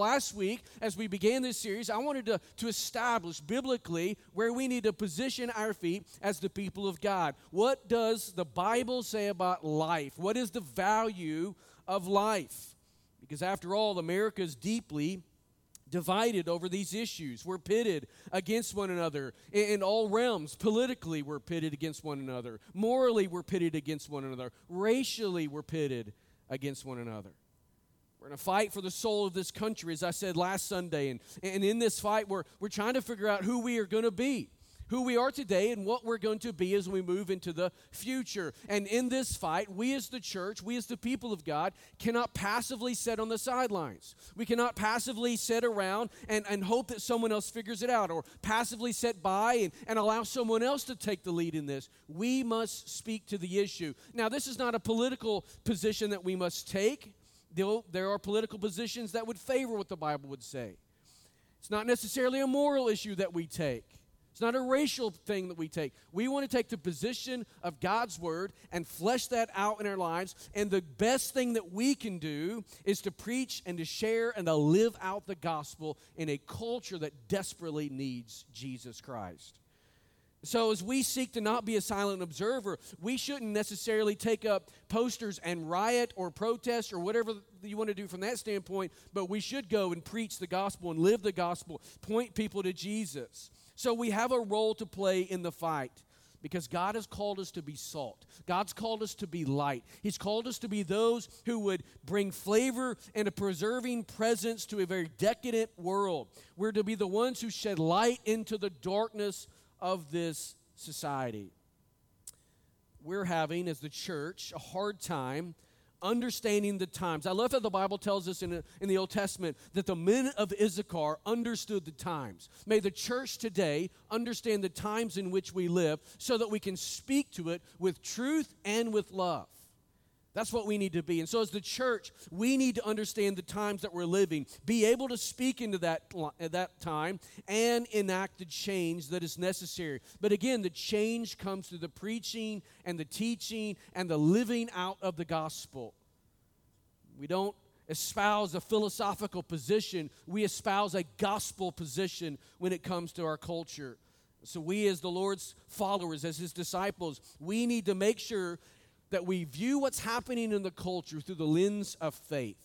Last week, as we began this series, I wanted to, to establish biblically where we need to position our feet as the people of God. What does the Bible say about life? What is the value of life? Because after all, America is deeply divided over these issues. We're pitted against one another in all realms. Politically, we're pitted against one another. Morally, we're pitted against one another. Racially, we're pitted against one another. We're in a fight for the soul of this country, as I said last Sunday. And, and in this fight, we're, we're trying to figure out who we are going to be, who we are today, and what we're going to be as we move into the future. And in this fight, we as the church, we as the people of God, cannot passively sit on the sidelines. We cannot passively sit around and, and hope that someone else figures it out, or passively sit by and, and allow someone else to take the lead in this. We must speak to the issue. Now, this is not a political position that we must take there are political positions that would favor what the Bible would say. It's not necessarily a moral issue that we take. It's not a racial thing that we take. We want to take the position of God's word and flesh that out in our lives. And the best thing that we can do is to preach and to share and to live out the gospel in a culture that desperately needs Jesus Christ. So, as we seek to not be a silent observer, we shouldn't necessarily take up posters and riot or protest or whatever you want to do from that standpoint, but we should go and preach the gospel and live the gospel, point people to Jesus. So, we have a role to play in the fight because God has called us to be salt. God's called us to be light. He's called us to be those who would bring flavor and a preserving presence to a very decadent world. We're to be the ones who shed light into the darkness of this society. We're having, as the church, a hard time understanding the times. I love how the Bible tells us in, in the Old Testament that the men of Issachar understood the times. May the church today understand the times in which we live so that we can speak to it with truth and with love. That's what we need to be. And so, as the church, we need to understand the times that we're living, be able to speak into that, uh, that time, and enact the change that is necessary. But again, the change comes through the preaching and the teaching and the living out of the gospel. We don't espouse a philosophical position, we espouse a gospel position when it comes to our culture. So, we as the Lord's followers, as His disciples, we need to make sure that we view what's happening in the culture through the lens of faith.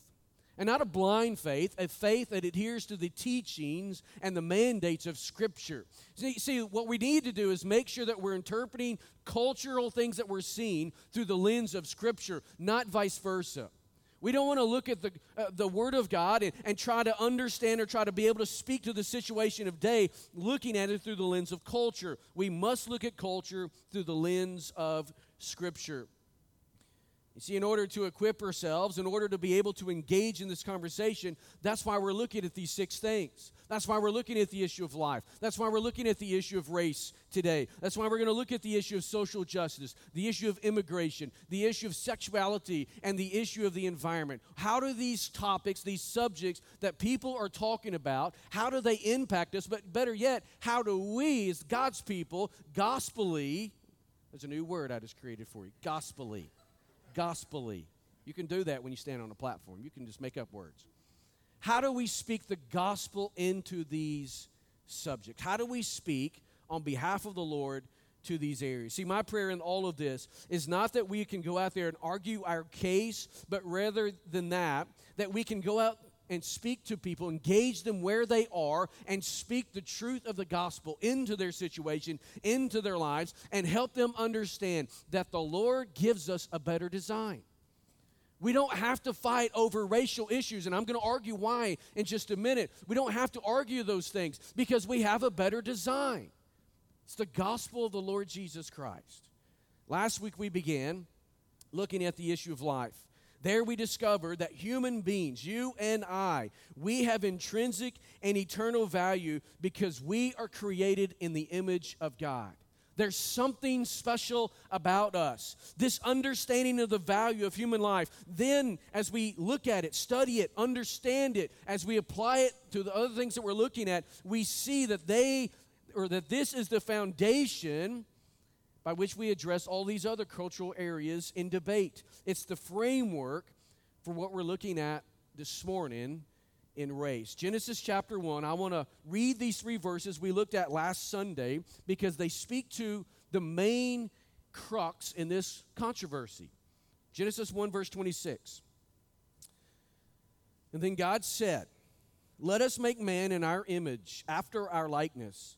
And not a blind faith, a faith that adheres to the teachings and the mandates of Scripture. See, see, what we need to do is make sure that we're interpreting cultural things that we're seeing through the lens of Scripture, not vice versa. We don't want to look at the, uh, the Word of God and, and try to understand or try to be able to speak to the situation of day looking at it through the lens of culture. We must look at culture through the lens of Scripture. You see, in order to equip ourselves, in order to be able to engage in this conversation, that's why we're looking at these six things. That's why we're looking at the issue of life. That's why we're looking at the issue of race today. That's why we're going to look at the issue of social justice, the issue of immigration, the issue of sexuality, and the issue of the environment. How do these topics, these subjects that people are talking about, how do they impact us? But better yet, how do we, as God's people, gospelly, there's a new word I just created for you, gospelly gospelly. You can do that when you stand on a platform. You can just make up words. How do we speak the gospel into these subjects? How do we speak on behalf of the Lord to these areas? See, my prayer in all of this is not that we can go out there and argue our case, but rather than that, that we can go out and speak to people, engage them where they are, and speak the truth of the gospel into their situation, into their lives, and help them understand that the Lord gives us a better design. We don't have to fight over racial issues, and I'm going to argue why in just a minute. We don't have to argue those things because we have a better design. It's the gospel of the Lord Jesus Christ. Last week we began looking at the issue of life. There we discover that human beings, you and I, we have intrinsic and eternal value because we are created in the image of God. There's something special about us. This understanding of the value of human life. Then, as we look at it, study it, understand it, as we apply it to the other things that we're looking at, we see that they, or that this is the foundation by which we address all these other cultural areas in debate. It's the framework for what we're looking at this morning in race. Genesis chapter 1, I want to read these three verses we looked at last Sunday because they speak to the main crux in this controversy. Genesis 1, verse 26. And then God said, Let us make man in our image, after our likeness,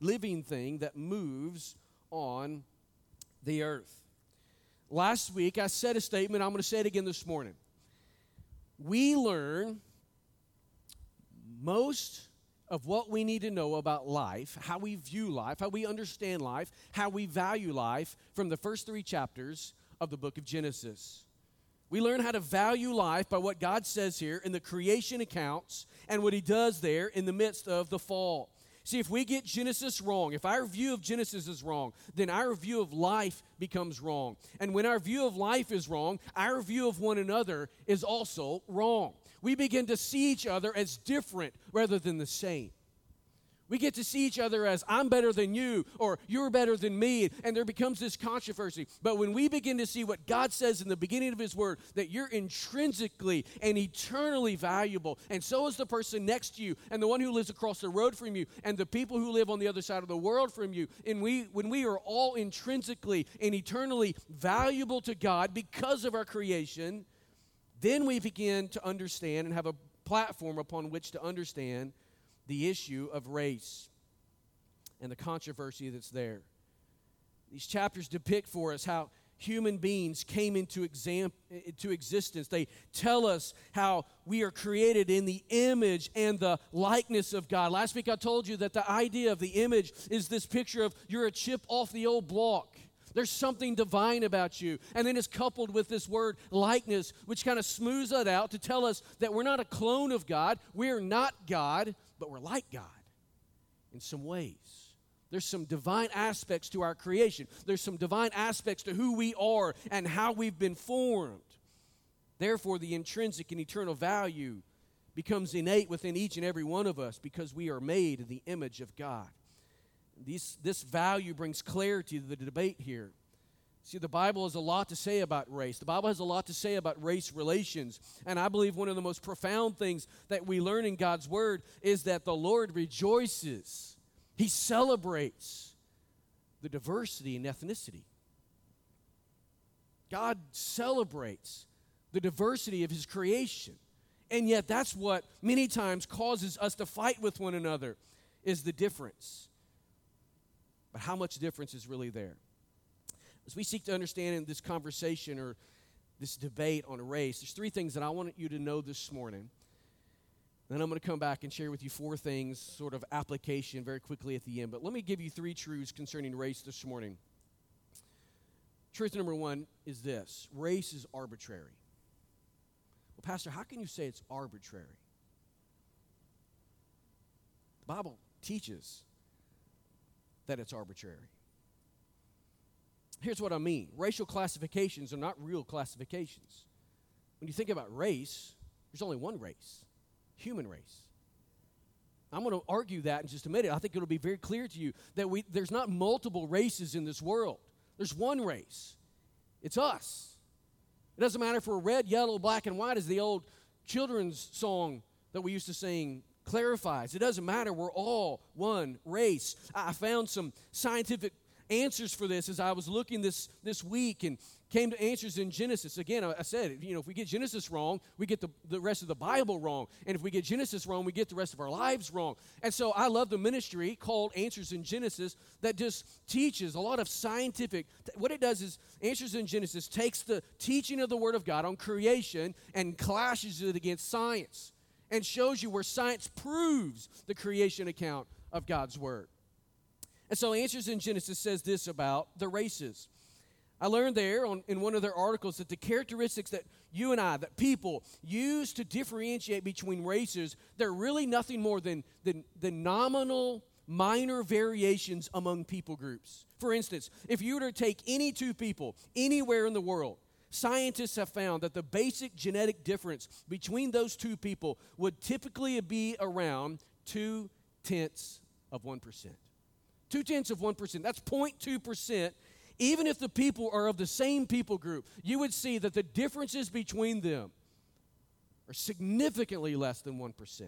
living thing that moves on the earth. Last week, I said a statement, I'm going to say it again this morning. We learn most of what we need to know about life, how we view life, how we understand life, how we value life from the first three chapters of the book of Genesis. We learn how to value life by what God says here in the creation accounts and what He does there in the midst of the fall. See, if we get Genesis wrong, if our view of Genesis is wrong, then our view of life becomes wrong. And when our view of life is wrong, our view of one another is also wrong we begin to see each other as different rather than the same. We get to see each other as I'm better than you or you're better than me, and there becomes this controversy. But when we begin to see what God says in the beginning of His Word, that you're intrinsically and eternally valuable, and so is the person next to you, and the one who lives across the road from you, and the people who live on the other side of the world from you, and we, when we are all intrinsically and eternally valuable to God because of our creation, then we begin to understand and have a platform upon which to understand the issue of race and the controversy that's there. These chapters depict for us how human beings came into, exam- into existence. They tell us how we are created in the image and the likeness of God. Last week I told you that the idea of the image is this picture of you're a chip off the old block. There's something divine about you. And then it's coupled with this word likeness, which kind of smooths it out to tell us that we're not a clone of God. We're not God, but we're like God in some ways. There's some divine aspects to our creation, there's some divine aspects to who we are and how we've been formed. Therefore, the intrinsic and eternal value becomes innate within each and every one of us because we are made in the image of God. These, this value brings clarity to the debate here. See, the Bible has a lot to say about race. The Bible has a lot to say about race relations. And I believe one of the most profound things that we learn in God's Word is that the Lord rejoices, He celebrates the diversity in ethnicity. God celebrates the diversity of His creation. And yet, that's what many times causes us to fight with one another, is the difference. But how much difference is really there? As we seek to understand in this conversation or this debate on race, there's three things that I want you to know this morning. Then I'm going to come back and share with you four things, sort of application, very quickly at the end. But let me give you three truths concerning race this morning. Truth number one is this race is arbitrary. Well, Pastor, how can you say it's arbitrary? The Bible teaches that it's arbitrary. Here's what I mean racial classifications are not real classifications. When you think about race, there's only one race human race. I'm going to argue that in just a minute. I think it'll be very clear to you that we, there's not multiple races in this world. There's one race. It's us. It doesn't matter if we're red, yellow, black, and white, as the old children's song that we used to sing clarifies. It doesn't matter. We're all one race. I found some scientific answers for this as I was looking this, this week and came to answers in Genesis. Again, I said, you know, if we get Genesis wrong, we get the, the rest of the Bible wrong. And if we get Genesis wrong, we get the rest of our lives wrong. And so I love the ministry called Answers in Genesis that just teaches a lot of scientific. What it does is, Answers in Genesis takes the teaching of the Word of God on creation and clashes it against science and shows you where science proves the creation account of God's Word. And so, Answers in Genesis says this about the races I learned there on, in one of their articles that the characteristics that you and I, that people use to differentiate between races, they're really nothing more than, than, than nominal, minor variations among people groups. For instance, if you were to take any two people anywhere in the world, scientists have found that the basic genetic difference between those two people would typically be around two tenths of 1%. Two tenths of 1%. That's 0.2% even if the people are of the same people group, you would see that the differences between them are significantly less than 1%.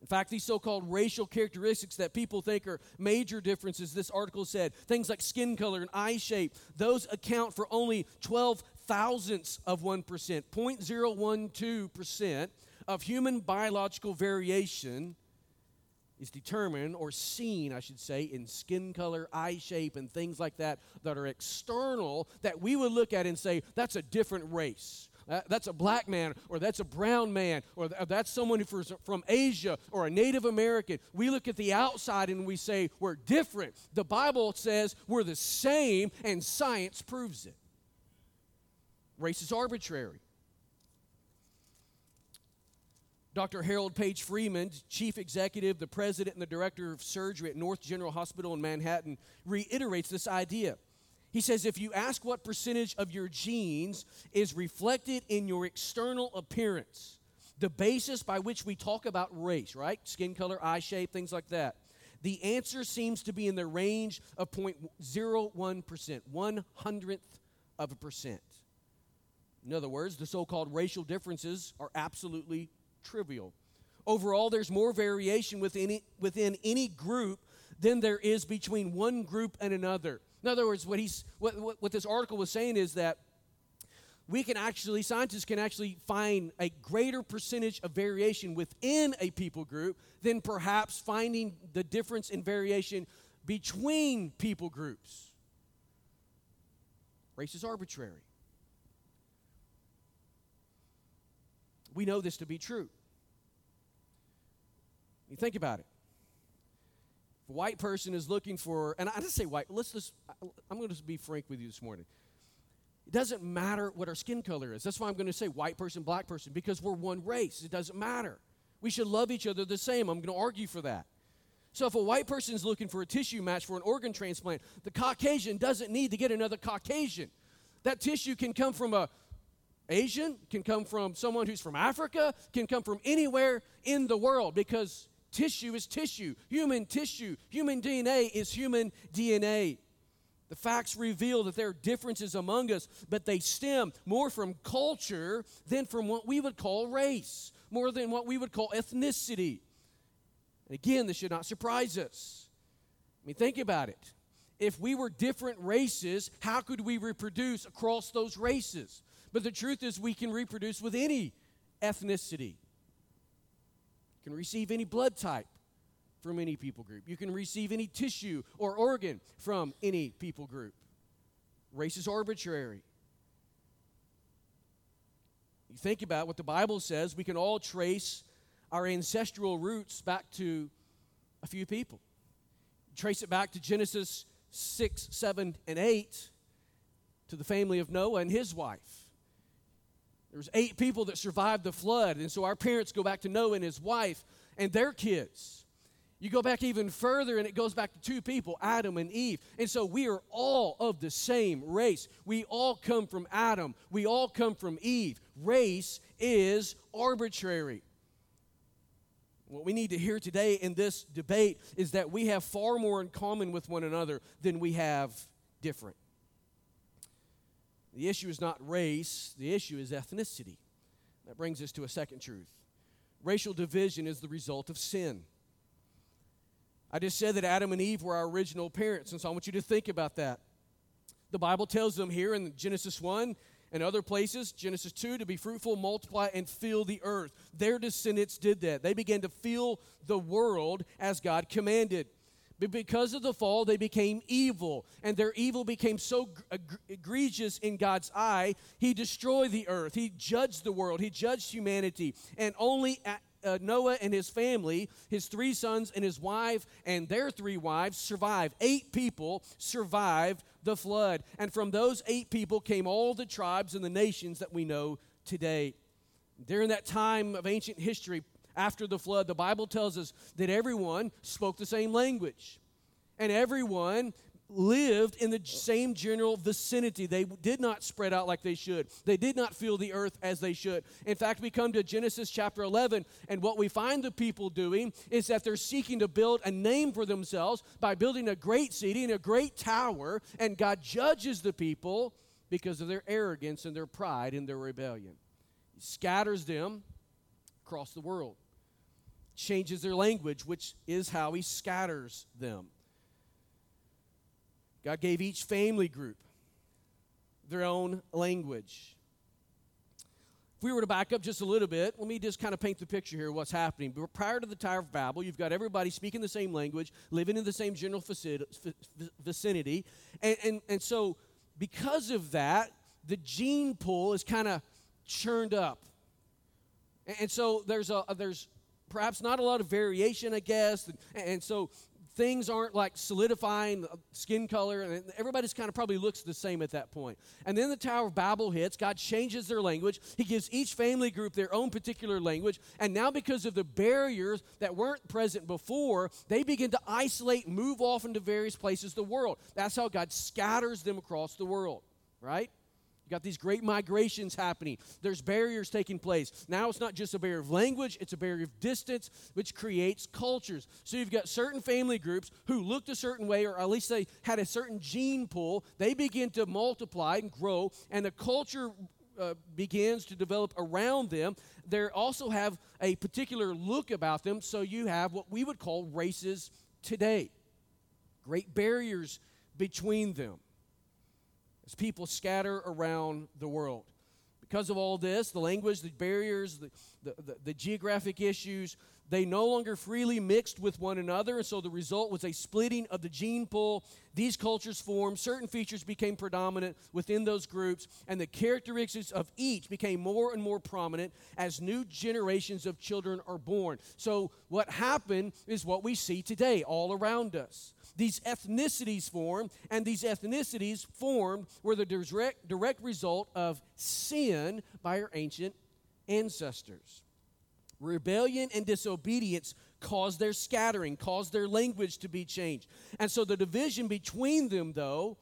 In fact, these so called racial characteristics that people think are major differences, this article said, things like skin color and eye shape, those account for only 12 thousandths of 1%, 0.012% of human biological variation is determined or seen, I should say, in skin color, eye shape, and things like that that are external that we would look at and say, that's a different race. Uh, that's a black man, or that's a brown man, or uh, that's someone from Asia, or a Native American. We look at the outside and we say, we're different. The Bible says we're the same, and science proves it. Race is arbitrary. Dr. Harold Page Freeman, chief executive, the president, and the director of surgery at North General Hospital in Manhattan, reiterates this idea. He says if you ask what percentage of your genes is reflected in your external appearance, the basis by which we talk about race, right? Skin color, eye shape, things like that. The answer seems to be in the range of 0.01%, one hundredth of a percent. In other words, the so called racial differences are absolutely trivial. Overall, there's more variation within any, within any group than there is between one group and another. In other words, what, he's, what, what, what this article was saying is that we can actually, scientists can actually find a greater percentage of variation within a people group than perhaps finding the difference in variation between people groups. Race is arbitrary. We know this to be true. You think about it. If a white person is looking for, and I just say white, let's just, I'm going to be frank with you this morning. It doesn't matter what our skin color is. That's why I'm going to say white person, black person, because we're one race. It doesn't matter. We should love each other the same. I'm going to argue for that. So if a white person is looking for a tissue match for an organ transplant, the Caucasian doesn't need to get another Caucasian. That tissue can come from a Asian, can come from someone who's from Africa, can come from anywhere in the world because Tissue is tissue, human tissue. Human DNA is human DNA. The facts reveal that there are differences among us, but they stem more from culture than from what we would call race, more than what we would call ethnicity. And again, this should not surprise us. I mean, think about it. If we were different races, how could we reproduce across those races? But the truth is, we can reproduce with any ethnicity You can receive any blood type from any people group. You can receive any tissue or organ from any people group. Race is arbitrary. You think about what the Bible says, we can all trace our ancestral roots back to a few people. Trace it back to Genesis 6, 7, and 8 to the family of Noah and his wife. There was eight people that survived the flood, and so our parents go back to Noah and his wife and their kids. You go back even further, and it goes back to two people, Adam and Eve. And so we are all of the same race. We all come from Adam. We all come from Eve. Race is arbitrary. What we need to hear today in this debate is that we have far more in common with one another than we have different. The issue is not race, the issue is ethnicity. That brings us to a second truth. Racial division is the result of sin. I just said that Adam and Eve were our original parents, and so I want you to think about that. The Bible tells them here in Genesis 1 and other places, Genesis 2, to be fruitful, multiply, and fill the earth. Their descendants did that. They began to fill the world as God commanded. But because of the fall, they became evil, and their evil became so egregious in God's eye, He destroyed the earth. He judged the world. He judged humanity. And only uh, Noah and his family, his three sons and his wife and their three wives survived. Eight people survived the flood. And from those eight people came all the tribes and the nations that we know today. During that time of ancient history, after the flood, the Bible tells us that everyone spoke the same language. And everyone lived in the same general vicinity. They did not spread out like they should. They did not feel the earth as they should. In fact, we come to Genesis chapter 11, and what we find the people doing is that they're seeking to build a name for themselves by building a great city and a great tower, and God judges the people because of their arrogance and their pride and their rebellion. He scatters them across the world, changes their language, which is how He scatters them. God gave each family group their own language. If we were to back up just a little bit, let me just kind of paint the picture here what's happening. But Prior to the Tower of Babel, you've got everybody speaking the same language, living in the same general vicinity. And, and, and so, because of that, the gene pool is kind of churned up. And so, there's, a, there's perhaps not a lot of variation, I guess. And, and so, things aren't like solidifying skin color and everybody's kind of probably looks the same at that point. And then the tower of babel hits. God changes their language. He gives each family group their own particular language. And now because of the barriers that weren't present before they begin to isolate move off into various places of the world. That's how god scatters them across the world right you got these great migrations happening. There's barriers taking place. Now it's not just a barrier of language, it's a barrier of distance, which creates cultures. So you've got certain family groups who looked a certain way, or at least they had a certain gene pool. They begin to multiply and grow, and the culture uh, begins to develop around them. They also have a particular look about them, so you have what we would call races today. Great barriers between them as people scatter around the world. Because of all this, the language, the barriers, the, the, the, the, geographic issues, they no longer freely mixed with one another, and so the result was a splitting of the gene pool. These cultures formed, certain features became predominant within those groups, and the characteristics of each became more and more prominent as new generations of children are born. So, what happened is what we see today all around us these ethnicities formed, and these ethnicities formed were the direct, direct result of sin by our ancient ancestors. Rebellion and disobedience caused their scattering, caused their language to be changed. And so the division between them, though,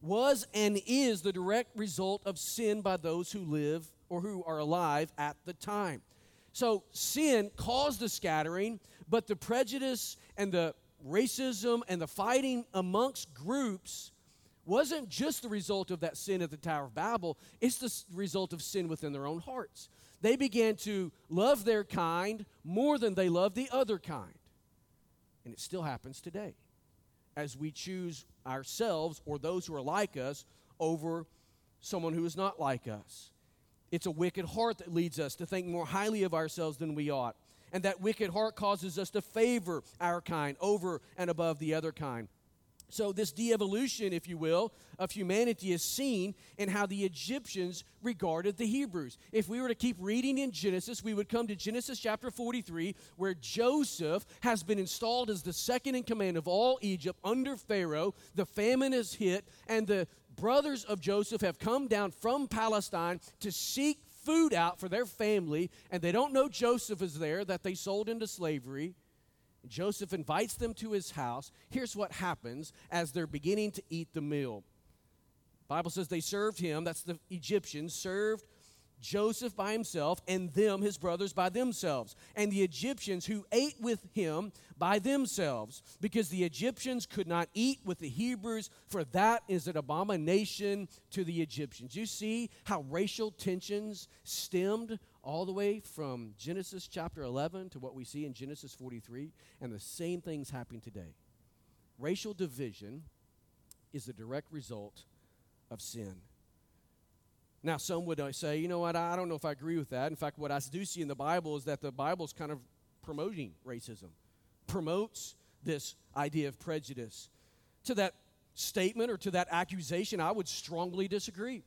was and is the direct result of sin by those who live or who are alive at the time. So sin caused the scattering, but the prejudice and the racism and the fighting amongst groups wasn't just the result of that sin at the Tower of Babel, it's the result of sin within their own hearts. They began to love their kind more than they love the other kind. And it still happens today as we choose ourselves or those who are like us over someone who is not like us. It's a wicked heart that leads us to think more highly of ourselves than we ought and that wicked heart causes us to favor our kind over and above the other kind. So, this de evolution, if you will, of humanity is seen in how the Egyptians regarded the Hebrews. If we were to keep reading in Genesis, we would come to Genesis chapter 43, where Joseph has been installed as the second in command of all Egypt under Pharaoh. The famine is hit, and the brothers of Joseph have come down from Palestine to seek food out for their family, and they don't know Joseph is there, that they sold into slavery. Joseph invites them to his house. Here's what happens as they're beginning to eat the meal. Bible says they served him, that's the Egyptians, served Joseph by himself, and them, his brothers, by themselves, and the Egyptians who ate with him by themselves, because the Egyptians could not eat with the Hebrews, for that is an abomination to the Egyptians. You see how racial tensions stemmed all the way from Genesis chapter 11 to what we see in Genesis 43, and the same things happening today. Racial division is the direct result of sin. Now, some would uh, say, you know what, I don't know if I agree with that. In fact, what I do see in the Bible is that the Bible is kind of promoting racism, promotes this idea of prejudice. To that statement or to that accusation, I would strongly disagree.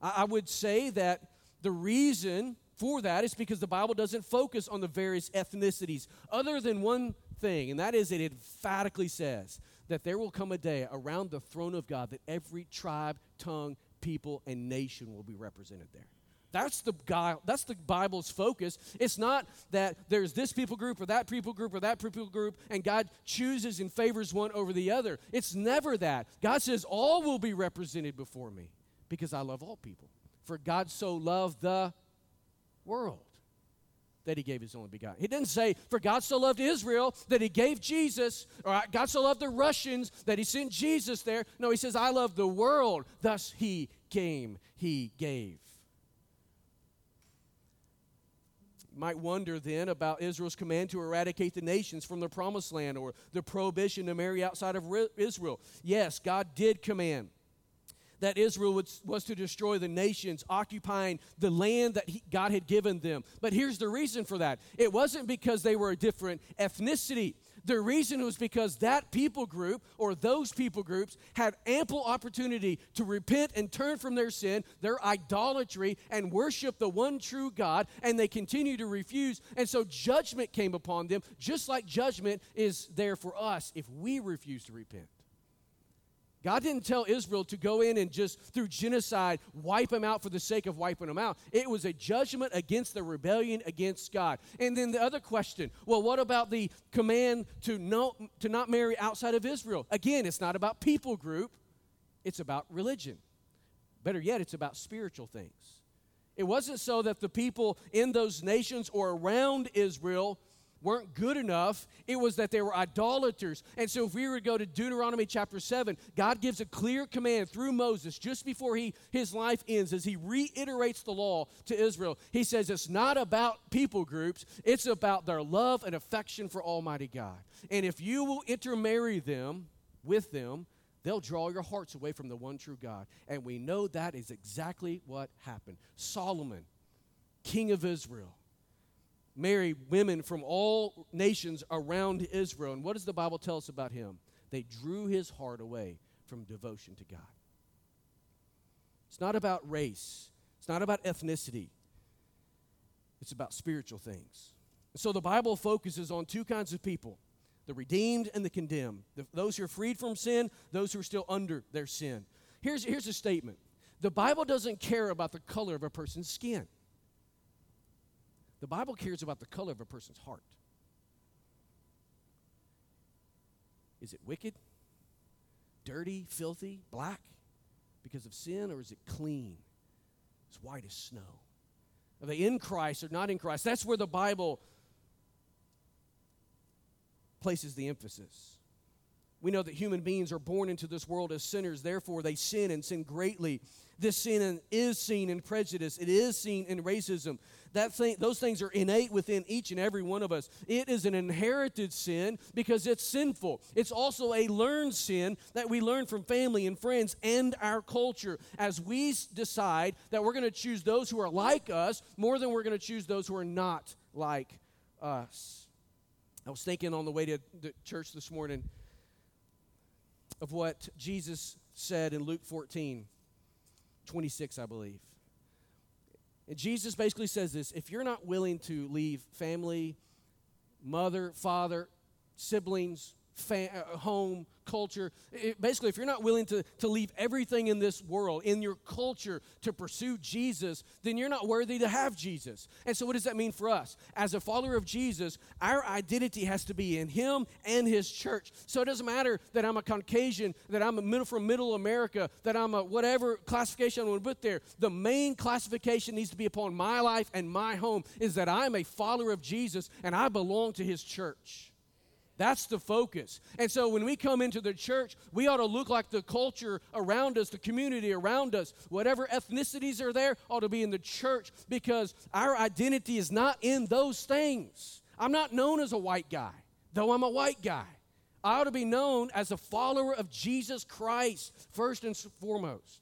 I, I would say that the reason for that is because the Bible doesn't focus on the various ethnicities, other than one thing, and that is it emphatically says that there will come a day around the throne of God that every tribe, tongue, people, and nation will be represented there. That's the guy, that's the Bible's focus. It's not that there's this people group or that people group or that people group and God chooses and favors one over the other. It's never that. God says all will be represented before me because I love all people. For God so loved the world that he gave his only begotten. He didn't say, For God so loved Israel that he gave Jesus, or God so loved the Russians that he sent Jesus there. No, he says, I love the world, thus he came, he gave. Might wonder then about Israel's command to eradicate the nations from the promised land or the prohibition to marry outside of Israel. Yes, God did command that Israel was, was to destroy the nations occupying the land that he, God had given them. But here's the reason for that it wasn't because they were a different ethnicity. The reason was because that people group or those people groups had ample opportunity to repent and turn from their sin, their idolatry, and worship the one true God, and they continue to refuse. And so judgment came upon them, just like judgment is there for us if we refuse to repent. God didn't tell Israel to go in and just through genocide wipe them out for the sake of wiping them out. It was a judgment against the rebellion against God. And then the other question well, what about the command to, no, to not marry outside of Israel? Again, it's not about people group, it's about religion. Better yet, it's about spiritual things. It wasn't so that the people in those nations or around Israel weren't good enough. It was that they were idolaters. And so, if we were to go to Deuteronomy chapter 7, God gives a clear command through Moses just before he, his life ends as he reiterates the law to Israel. He says, It's not about people groups, it's about their love and affection for Almighty God. And if you will intermarry them with them, they'll draw your hearts away from the one true God. And we know that is exactly what happened. Solomon, king of Israel, married women from all nations around Israel. And what does the Bible tell us about him? They drew his heart away from devotion to God. It's not about race, it's not about ethnicity, it's about spiritual things. So the Bible focuses on two kinds of people the redeemed and the condemned. The, those who are freed from sin, those who are still under their sin. Here's, here's a statement the Bible doesn't care about the color of a person's skin. The Bible cares about the color of a person's heart. Is it wicked, dirty, filthy, black because of sin, or is it clean, as white as snow? Are they in Christ or not in Christ? That's where the Bible places the emphasis. We know that human beings are born into this world as sinners, therefore, they sin and sin greatly. This sin is seen in prejudice, it is seen in racism, that thing, those things are innate within each and every one of us. It is an inherited sin because it's sinful. It's also a learned sin that we learn from family and friends and our culture as we decide that we're going to choose those who are like us more than we're going to choose those who are not like us. I was thinking on the way to the church this morning of what Jesus said in Luke 14, 26, I believe. And Jesus basically says this if you're not willing to leave family, mother, father, siblings, fa- uh, home, culture. It, basically, if you're not willing to, to leave everything in this world, in your culture, to pursue Jesus, then you're not worthy to have Jesus. And so, what does that mean for us? As a follower of Jesus, our identity has to be in Him and His church. So, it doesn't matter that I'm a Caucasian, that I'm a middle from middle America, that I'm a whatever classification I want to put there. The main classification needs to be upon my life and my home is that I'm a follower of Jesus and I belong to His church. That's the focus. And so when we come into the church, we ought to look like the culture around us, the community around us. Whatever ethnicities are there ought to be in the church because our identity is not in those things. I'm not known as a white guy, though I'm a white guy. I ought to be known as a follower of Jesus Christ, first and foremost.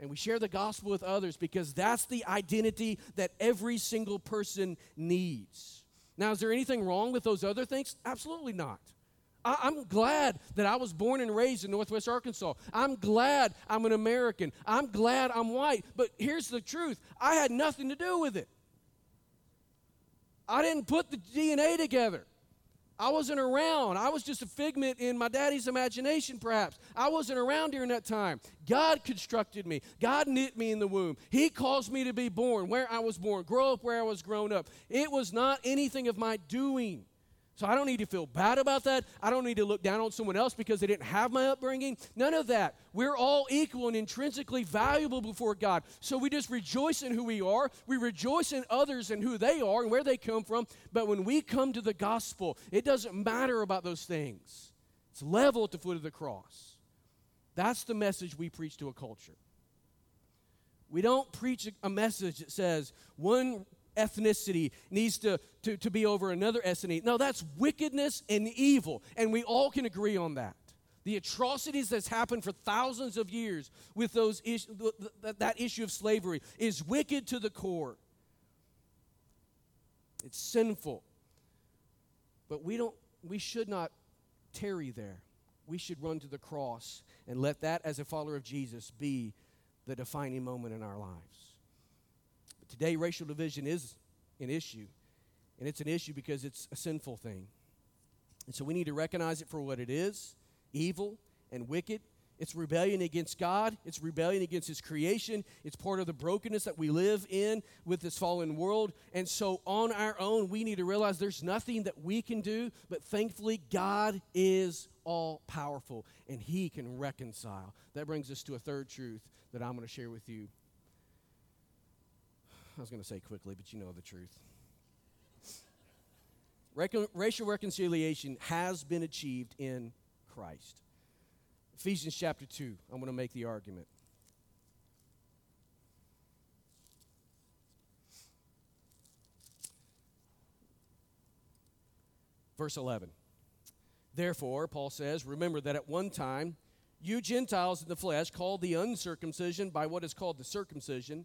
And we share the gospel with others because that's the identity that every single person needs. Now, is there anything wrong with those other things? Absolutely not. I, I'm glad that I was born and raised in Northwest Arkansas. I'm glad I'm an American. I'm glad I'm white. But here's the truth I had nothing to do with it. I didn't put the DNA together. I wasn't around. I was just a figment in my daddy's imagination, perhaps. I wasn't around during that time. God constructed me, God knit me in the womb. He caused me to be born where I was born, grow up where I was grown up. It was not anything of my doing. So I don't need to feel bad about that. I don't need to look down on someone else because they didn't have my upbringing. None of that. We're all equal and intrinsically valuable before God. So we just rejoice in who we are. We rejoice in others and who they are and where they come from. But when we come to the gospel, it doesn't matter about those things. It's level at the foot of the cross. That's the message we preach to a culture. We don't preach a message that says one ethnicity needs to, to, to be over another ethnicity. No, that's wickedness and evil, and we all can agree on that. The atrocities that's happened for thousands of years with those is, that issue of slavery is wicked to the core. It's sinful. But we don't we should not tarry there. We should run to the cross and let that as a follower of Jesus be the defining moment in our lives. Today, racial division is an issue, and it's an issue because it's a sinful thing. And so we need to recognize it for what it is evil and wicked. It's rebellion against God. It's rebellion against His creation. It's part of the brokenness that we live in with this fallen world. And so, on our own, we need to realize there's nothing that we can do, but thankfully, God is all powerful and He can reconcile. That brings us to a third truth that I'm going to share with you I was going to say quickly, but you know the truth. Recon- racial reconciliation has been achieved in Christ. Ephesians chapter 2, I'm going to make the argument. Verse 11. Therefore, Paul says, remember that at one time, you Gentiles in the flesh, called the uncircumcision by what is called the circumcision,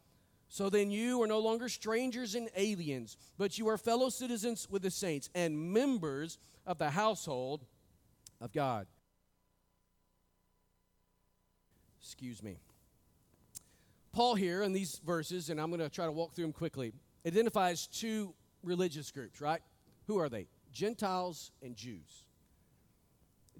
So then you are no longer strangers and aliens, but you are fellow citizens with the saints and members of the household of God. Excuse me. Paul, here in these verses, and I'm going to try to walk through them quickly, identifies two religious groups, right? Who are they? Gentiles and Jews.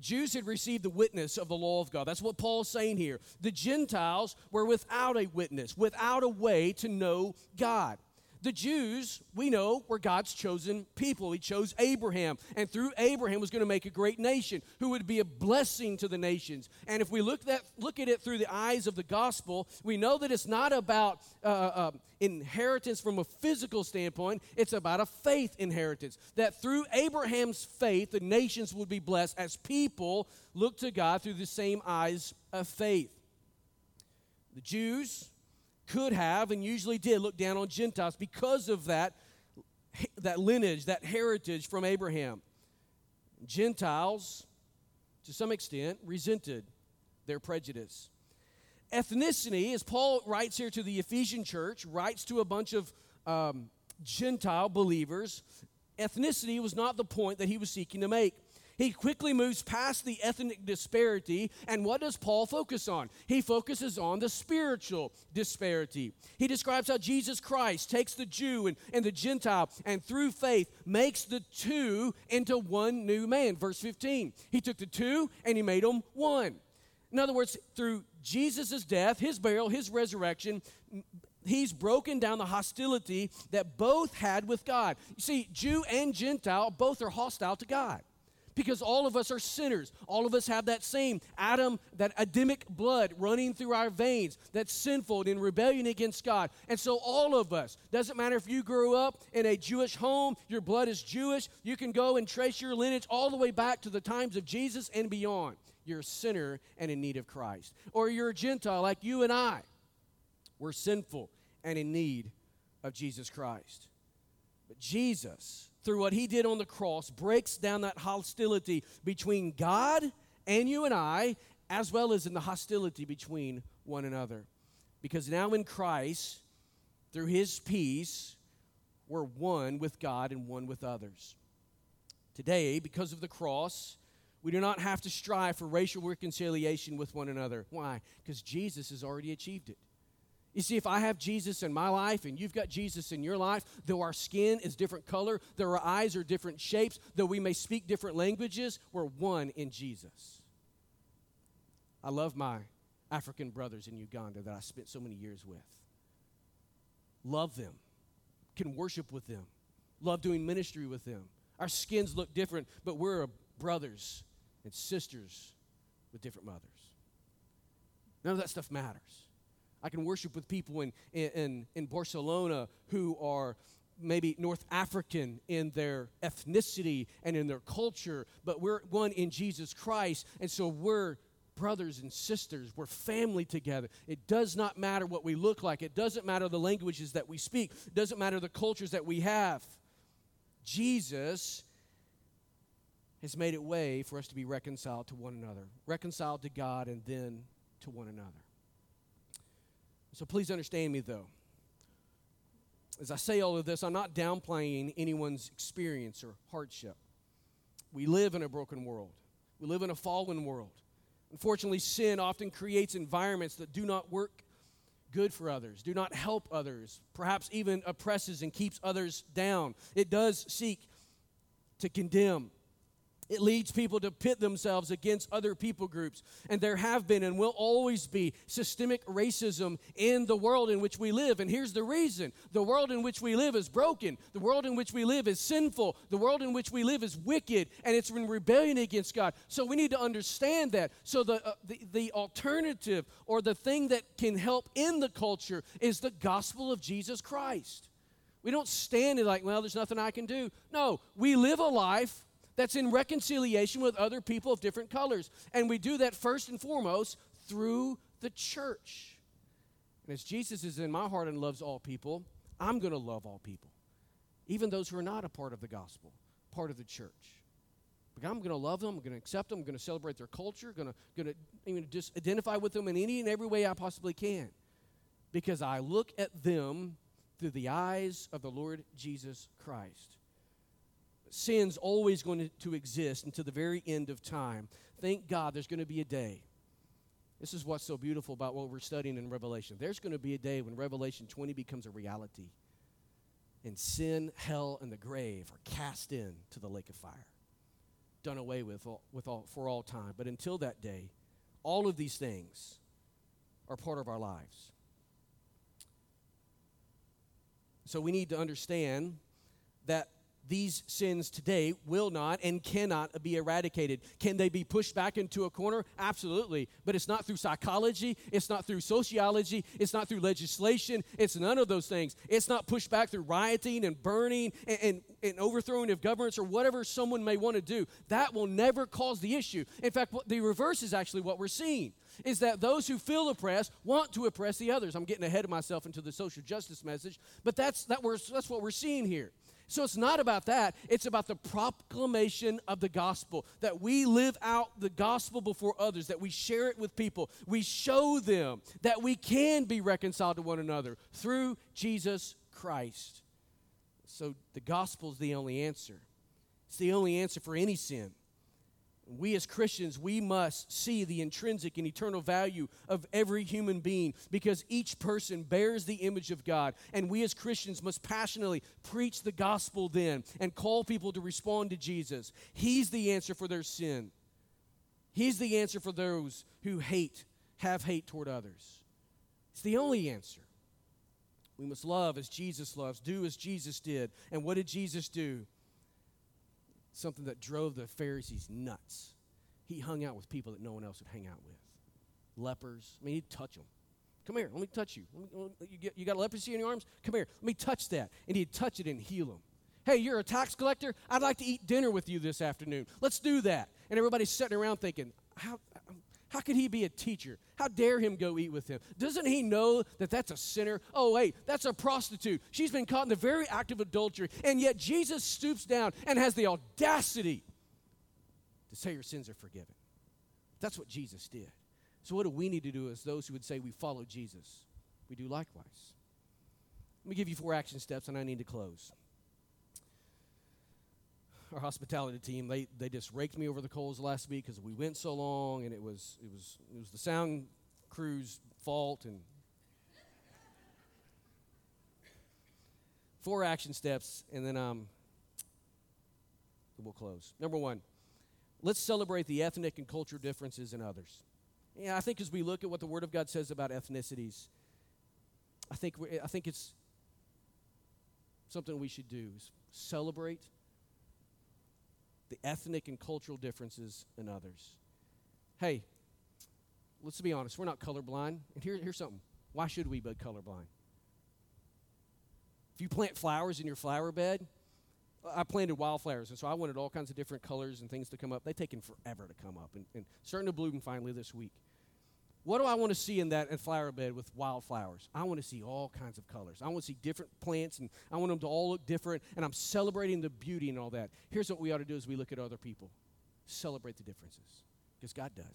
Jews had received the witness of the law of God. That's what Paul's saying here. The Gentiles were without a witness, without a way to know God. The Jews, we know, were God's chosen people. He chose Abraham, and through Abraham was going to make a great nation who would be a blessing to the nations. And if we look that look at it through the eyes of the gospel, we know that it's not about uh, uh, inheritance from a physical standpoint. It's about a faith inheritance. That through Abraham's faith, the nations would be blessed as people look to God through the same eyes of faith. The Jews could have and usually did look down on Gentiles because of that, that lineage, that heritage from Abraham. Gentiles, to some extent, resented their prejudice. Ethnicity, as Paul writes here to the Ephesian church, writes to a bunch of um, Gentile believers, ethnicity was not the point that he was seeking to make. He quickly moves past the ethnic disparity, and what does Paul focus on? He focuses on the spiritual disparity. He describes how Jesus Christ takes the Jew and, and the Gentile and through faith makes the two into one new man. Verse 15. He took the two and he made them one. In other words, through Jesus' death, his burial, his resurrection, he's broken down the hostility that both had with God. You see, Jew and Gentile both are hostile to God because all of us are sinners. All of us have that same Adam, that Adamic blood running through our veins that's sinful and in rebellion against God. And so, all of us, doesn't matter if you grew up in a Jewish home, your blood is Jewish, you can go and trace your lineage all the way back to the times of Jesus and beyond. You're a sinner and in need of Christ. Or you're a Gentile like you and I. We're sinful and in need of Jesus Christ. But Jesus, through what he did on the cross, breaks down that hostility between God and you and I, as well as in the hostility between one another. Because now in Christ, through his peace, we're one with God and one with others. Today, because of the cross, we do not have to strive for racial reconciliation with one another. Why? Because Jesus has already achieved it. You see, if I have Jesus in my life and you've got Jesus in your life, though our skin is different color, though our eyes are different shapes, though we may speak different languages, we're one in Jesus. I love my African brothers in Uganda that I spent so many years with. Love them, can worship with them, love doing ministry with them. Our skins look different, but we're brothers and sisters with different mothers. None of that stuff matters. I can worship with people in, in, in Barcelona who are maybe North African in their ethnicity and in their culture, but we're one in Jesus Christ, and so we're brothers and sisters. We're family together. It does not matter what we look like, it doesn't matter the languages that we speak, it doesn't matter the cultures that we have. Jesus has made it way for us to be reconciled to one another, reconciled to God, and then to one another. So please understand me, though. As I say all of this, I'm not downplaying anyone's experience or hardship. We live in a broken world, we live in a fallen world. Unfortunately, sin often creates environments that do not work good for others, do not help others, perhaps even oppresses and keeps others down. It does seek to condemn it leads people to pit themselves against other people groups. And there have been and will always be systemic racism in the world in which we live. And here's the reason the world in which we live is broken, the world in which we live is sinful, the world in which we live is wicked, and it's in rebellion against God. So we need to understand that. So the, uh, the, the alternative or the thing that can help in the culture is the gospel of Jesus Christ. We don't stand it like, well, there's nothing I can do. No, we live a life that's in reconciliation with other people of different colors. And we do that first and foremost through the church. And as Jesus is in my heart and loves all people, I'm going to love all people, even those who are not a part of the gospel, part of the church. But I'm going to love them. I'm going to accept them. I'm going to celebrate their culture. Going to, going to even just identify with them in any and every way I possibly can, because I look at them through the eyes of the Lord Jesus Christ sin's always going to, exist until the very end of time. Thank God there's going to be a day. This is what's so beautiful about what we're studying in Revelation. There's going to be a day when Revelation 20 becomes a reality. And sin, hell, and the grave are cast into the lake of fire, done away with, all, with all, for all time. But until that day, all of these things are part of our lives. So we need to understand that these sins today will not and cannot be eradicated. Can they be pushed back into a corner? Absolutely. But it's not through psychology, it's not through sociology, it's not through legislation, it's none of those things. It's not pushed back through rioting and burning and, and, and overthrowing of governments or whatever someone may want to do. That will never cause the issue. In fact, the reverse is actually what we're seeing is that those who feel oppressed want to oppress the others. I'm getting ahead of myself into the social justice message, but that's, that we're, that's what we're seeing here. So it's not about that. It's about the proclamation of the gospel, that we live out the gospel before others, that we share it with people. We show them that we can be reconciled to one another through Jesus Christ. So the gospel is the only answer. It's the only answer for any sin. We as Christians, we must see the intrinsic and eternal value of every human being because each person bears the image of God. And we as Christians must passionately preach the gospel then and call people to respond to Jesus. He's the answer for their sin, He's the answer for those who hate, have hate toward others. It's the only answer. We must love as Jesus loves, do as Jesus did. And what did Jesus do? Something that drove the Pharisees nuts. He hung out with people that no one else would hang out with lepers. I mean, he'd touch them. Come here, let me touch you. Me, you, get, you got leprosy in your arms? Come here, let me touch that. And he'd touch it and heal them. Hey, you're a tax collector? I'd like to eat dinner with you this afternoon. Let's do that. And everybody's sitting around thinking, how, how could he be a teacher? How dare him go eat with him? Doesn't he know that that's a sinner? Oh, wait, that's a prostitute. She's been caught in the very act of adultery. And yet Jesus stoops down and has the audacity to say your sins are forgiven. That's what Jesus did. So, what do we need to do as those who would say we follow Jesus? We do likewise. Let me give you four action steps, and I need to close our hospitality team, they, they just raked me over the coals last week because we went so long, and it was it was it was the sound crew's fault. And four action steps, and then um, we'll close. Number one, let's celebrate the ethnic and cultural differences in others. Yeah, I think as we look at what the Word of God says about ethnicities, I think I think it's something we should do. is Celebrate the ethnic and cultural differences in others. Hey, let's be honest, we're not colorblind. And here, here's something why should we be colorblind? If you plant flowers in your flower bed, I planted wildflowers, and so I wanted all kinds of different colors and things to come up. They've taken forever to come up, and, and starting to bloom finally this week. What do I want to see in that flower bed with wildflowers? I want to see all kinds of colors. I want to see different plants, and I want them to all look different, and I'm celebrating the beauty and all that. Here's what we ought to do as we look at other people. Celebrate the differences, because God does.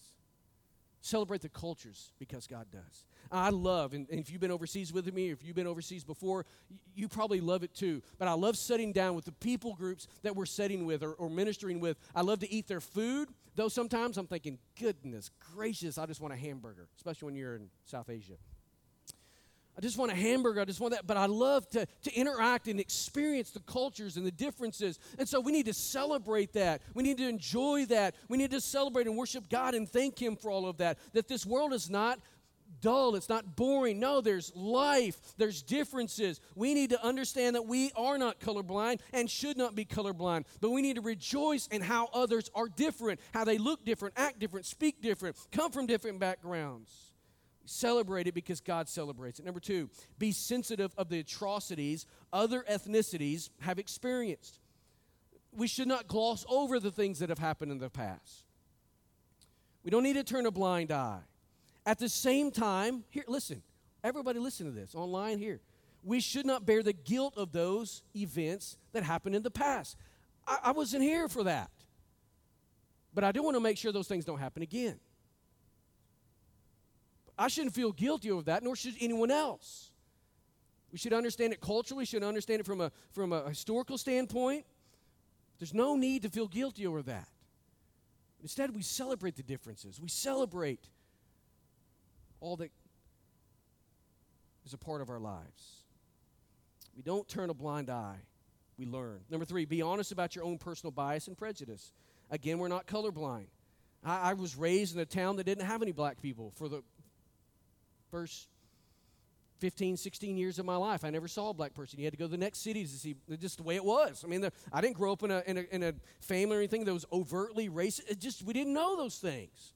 Celebrate the cultures because God does. I love, and, if you've been overseas with me, or if you've been overseas before, you, you probably love it too. But I love sitting down with the people groups that we're sitting with or, or ministering with. I love to eat their food, though sometimes I'm thinking, goodness gracious, I just want a hamburger, especially when you're in South Asia. I just want a hamburger. I just want that. But I love to, to interact and experience the cultures and the differences. And so we need to celebrate that. We need to enjoy that. We need to celebrate and worship God and thank Him for all of that. That this world is not dull, it's not boring. No, there's life, there's differences. We need to understand that we are not colorblind and should not be colorblind, but we need to rejoice in how others are different, how they look different, act different, speak different, come from different backgrounds. Celebrate it because God celebrates it. Number two, be sensitive of the atrocities other ethnicities have experienced. We should not gloss over the things that have happened in the past. We don't need to turn a blind eye. At the same time, here, listen, everybody listen to this online here. We should not bear the guilt of those events that happened in the past. I, I wasn't here for that. But I do want to make sure those things don't happen again. I shouldn't feel guilty over that, nor should anyone else. We should understand it culturally, we should understand it from a, from a historical standpoint. There's no need to feel guilty over that. Instead, we celebrate the differences. We celebrate all that is a part of our lives. We don't turn a blind eye, we learn. Number three, be honest about your own personal bias and prejudice. Again, we're not colorblind. I, I was raised in a town that didn't have any black people for the first 15, 16 years of my life, I never saw a black person. You had to go to the next cities to see just the way it was. I mean, the, I didn't grow up in a, in, a, in a family or anything that was overtly racist. It just, we didn't know those things.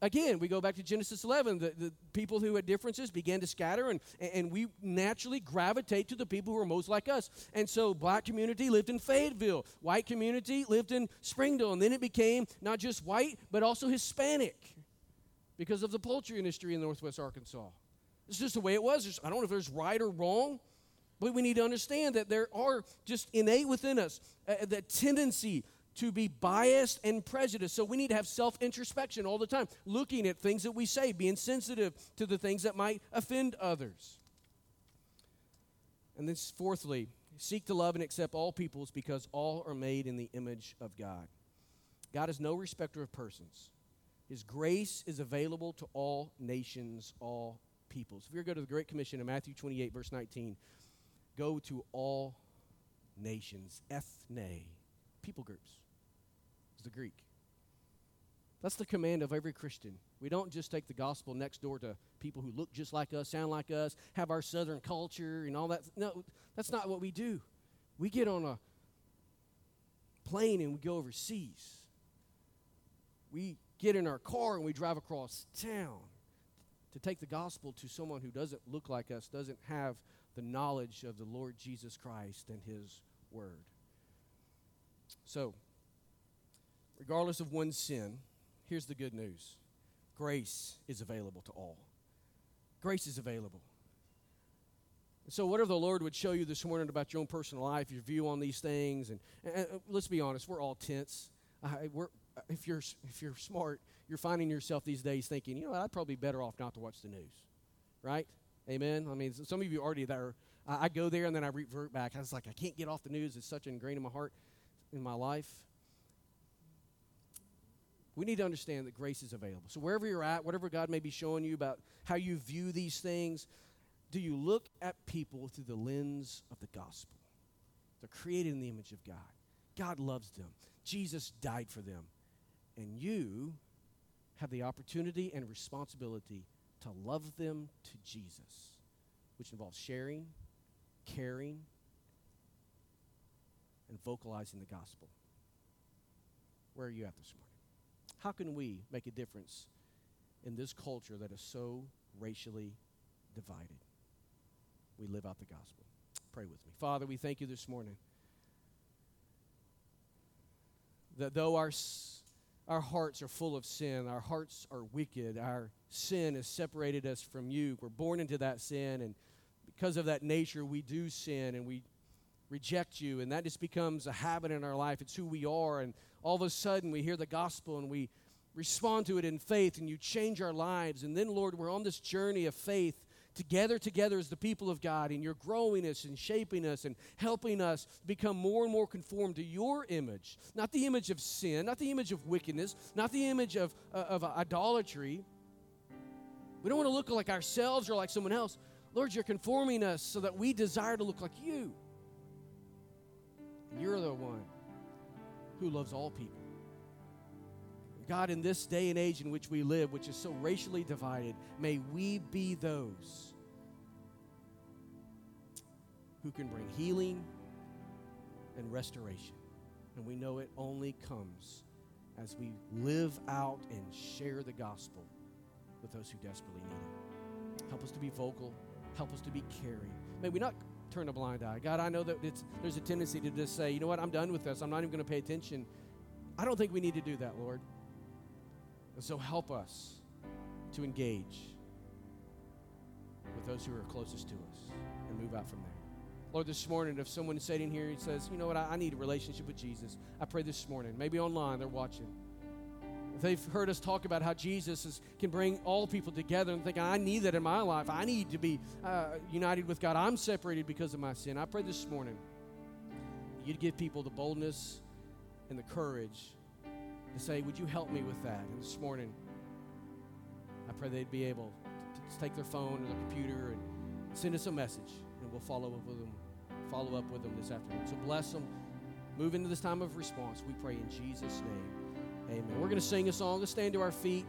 Again, we go back to Genesis 11. The, the people who had differences began to scatter, and, and we naturally gravitate to the people who are most like us. And so, black community lived in Fayetteville, white community lived in Springdale, and then it became not just white, but also Hispanic because of the poultry industry in northwest Arkansas. It's just the way it was. I don't know if there's right or wrong, but we need to understand that there are just innate within us uh, uh tendency to be biased and prejudiced. So we need to have self introspection all the time, looking at things that we say, being sensitive to the things that might offend others. And then, fourthly, seek to love and accept all peoples because all are made in the image of God. God is no respecter of persons. His grace is available to all nations, all peoples. If you go to the Great Commission in Matthew 28, verse 19, go to all nations, ethne, people groups, is the Greek. That's the command of every Christian. We don't just take the gospel next door to people who look just like us, sound like us, have our southern culture and all that. No, that's not what we do. We get on a plane and we go overseas. We get in our car and we drive across town to take the gospel to someone who doesn't look like us, doesn't have the knowledge of the Lord Jesus Christ and His Word. So, regardless of one's sin, here's the good news grace is available to all. Grace is available. So, whatever the Lord would show you this morning about your own personal life, your view on these things, and, and, let's be honest, we're all tense. I, we're, if, you're, if you're smart, you're finding yourself these days thinking, you know, I'd probably be better off not to watch the news, right? Amen. I mean, some of you already there. I, I go there and then I revert back. I was like, I can't get off the news. It's such ingrained in my heart, in my life. We need to understand that grace is available. So wherever you're at, whatever God may be showing you about how you view these things, do you look at people through the lens of the gospel? They're created in the image of God. God loves them. Jesus died for them. And you have the opportunity and responsibility to love them to Jesus, which involves sharing, caring, and vocalizing the gospel. Where are you at this morning? How can we make a difference in this culture that is so racially divided? We live out the gospel. Pray with me. Father, we thank you this morning that though our our hearts are full of sin. Our hearts are wicked. Our sin has separated us from you. We're born into that sin, and because of that nature, we do sin and we reject you, and that just becomes a habit in our life. It's who we are, and all of a sudden we hear the gospel and we respond to it in faith, and you change our lives. And then, Lord, we're on this journey of faith together together as the people of God, and you're growing us and shaping us and helping us become more and more conformed to your image. Not the image of sin, not the image of wickedness, not the image of, uh, of idolatry. We don't want to look like ourselves or like someone else. Lord, you're conforming us so that we desire to look like you. You're the one who loves all people. God, in this day and age in which we live, which is so racially divided, may we be those who can bring healing and restoration. And we know it only comes as we live out and share the gospel with those who desperately need it. Help us to be vocal. Help us to be caring. May we not turn a blind eye. God, I know that there's a tendency to just say, you know what, I'm done with this. I'm not even going to pay attention. I don't think we need to do that, Lord. And so help us to engage with those who are closest to us and move out from there. Lord, this morning, if someone is sitting here and says, you know what, I, I need a relationship with Jesus, I pray this morning, maybe online, they're watching. They've heard us talk about how Jesus is, can bring all people together and think, I need that in my life. I need to be uh, united with God. I'm separated because of my sin. I pray this morning you'd give people the boldness and the courage to say, Would you help me with that? And this morning, I pray they'd be able to, take their phone or their computer and send us a message, and we'll follow up with them, follow up with them this afternoon. So bless them. Move into this time of response. We pray in Jesus' name. Amen. We're going to sing a song. Let's stand to our feet.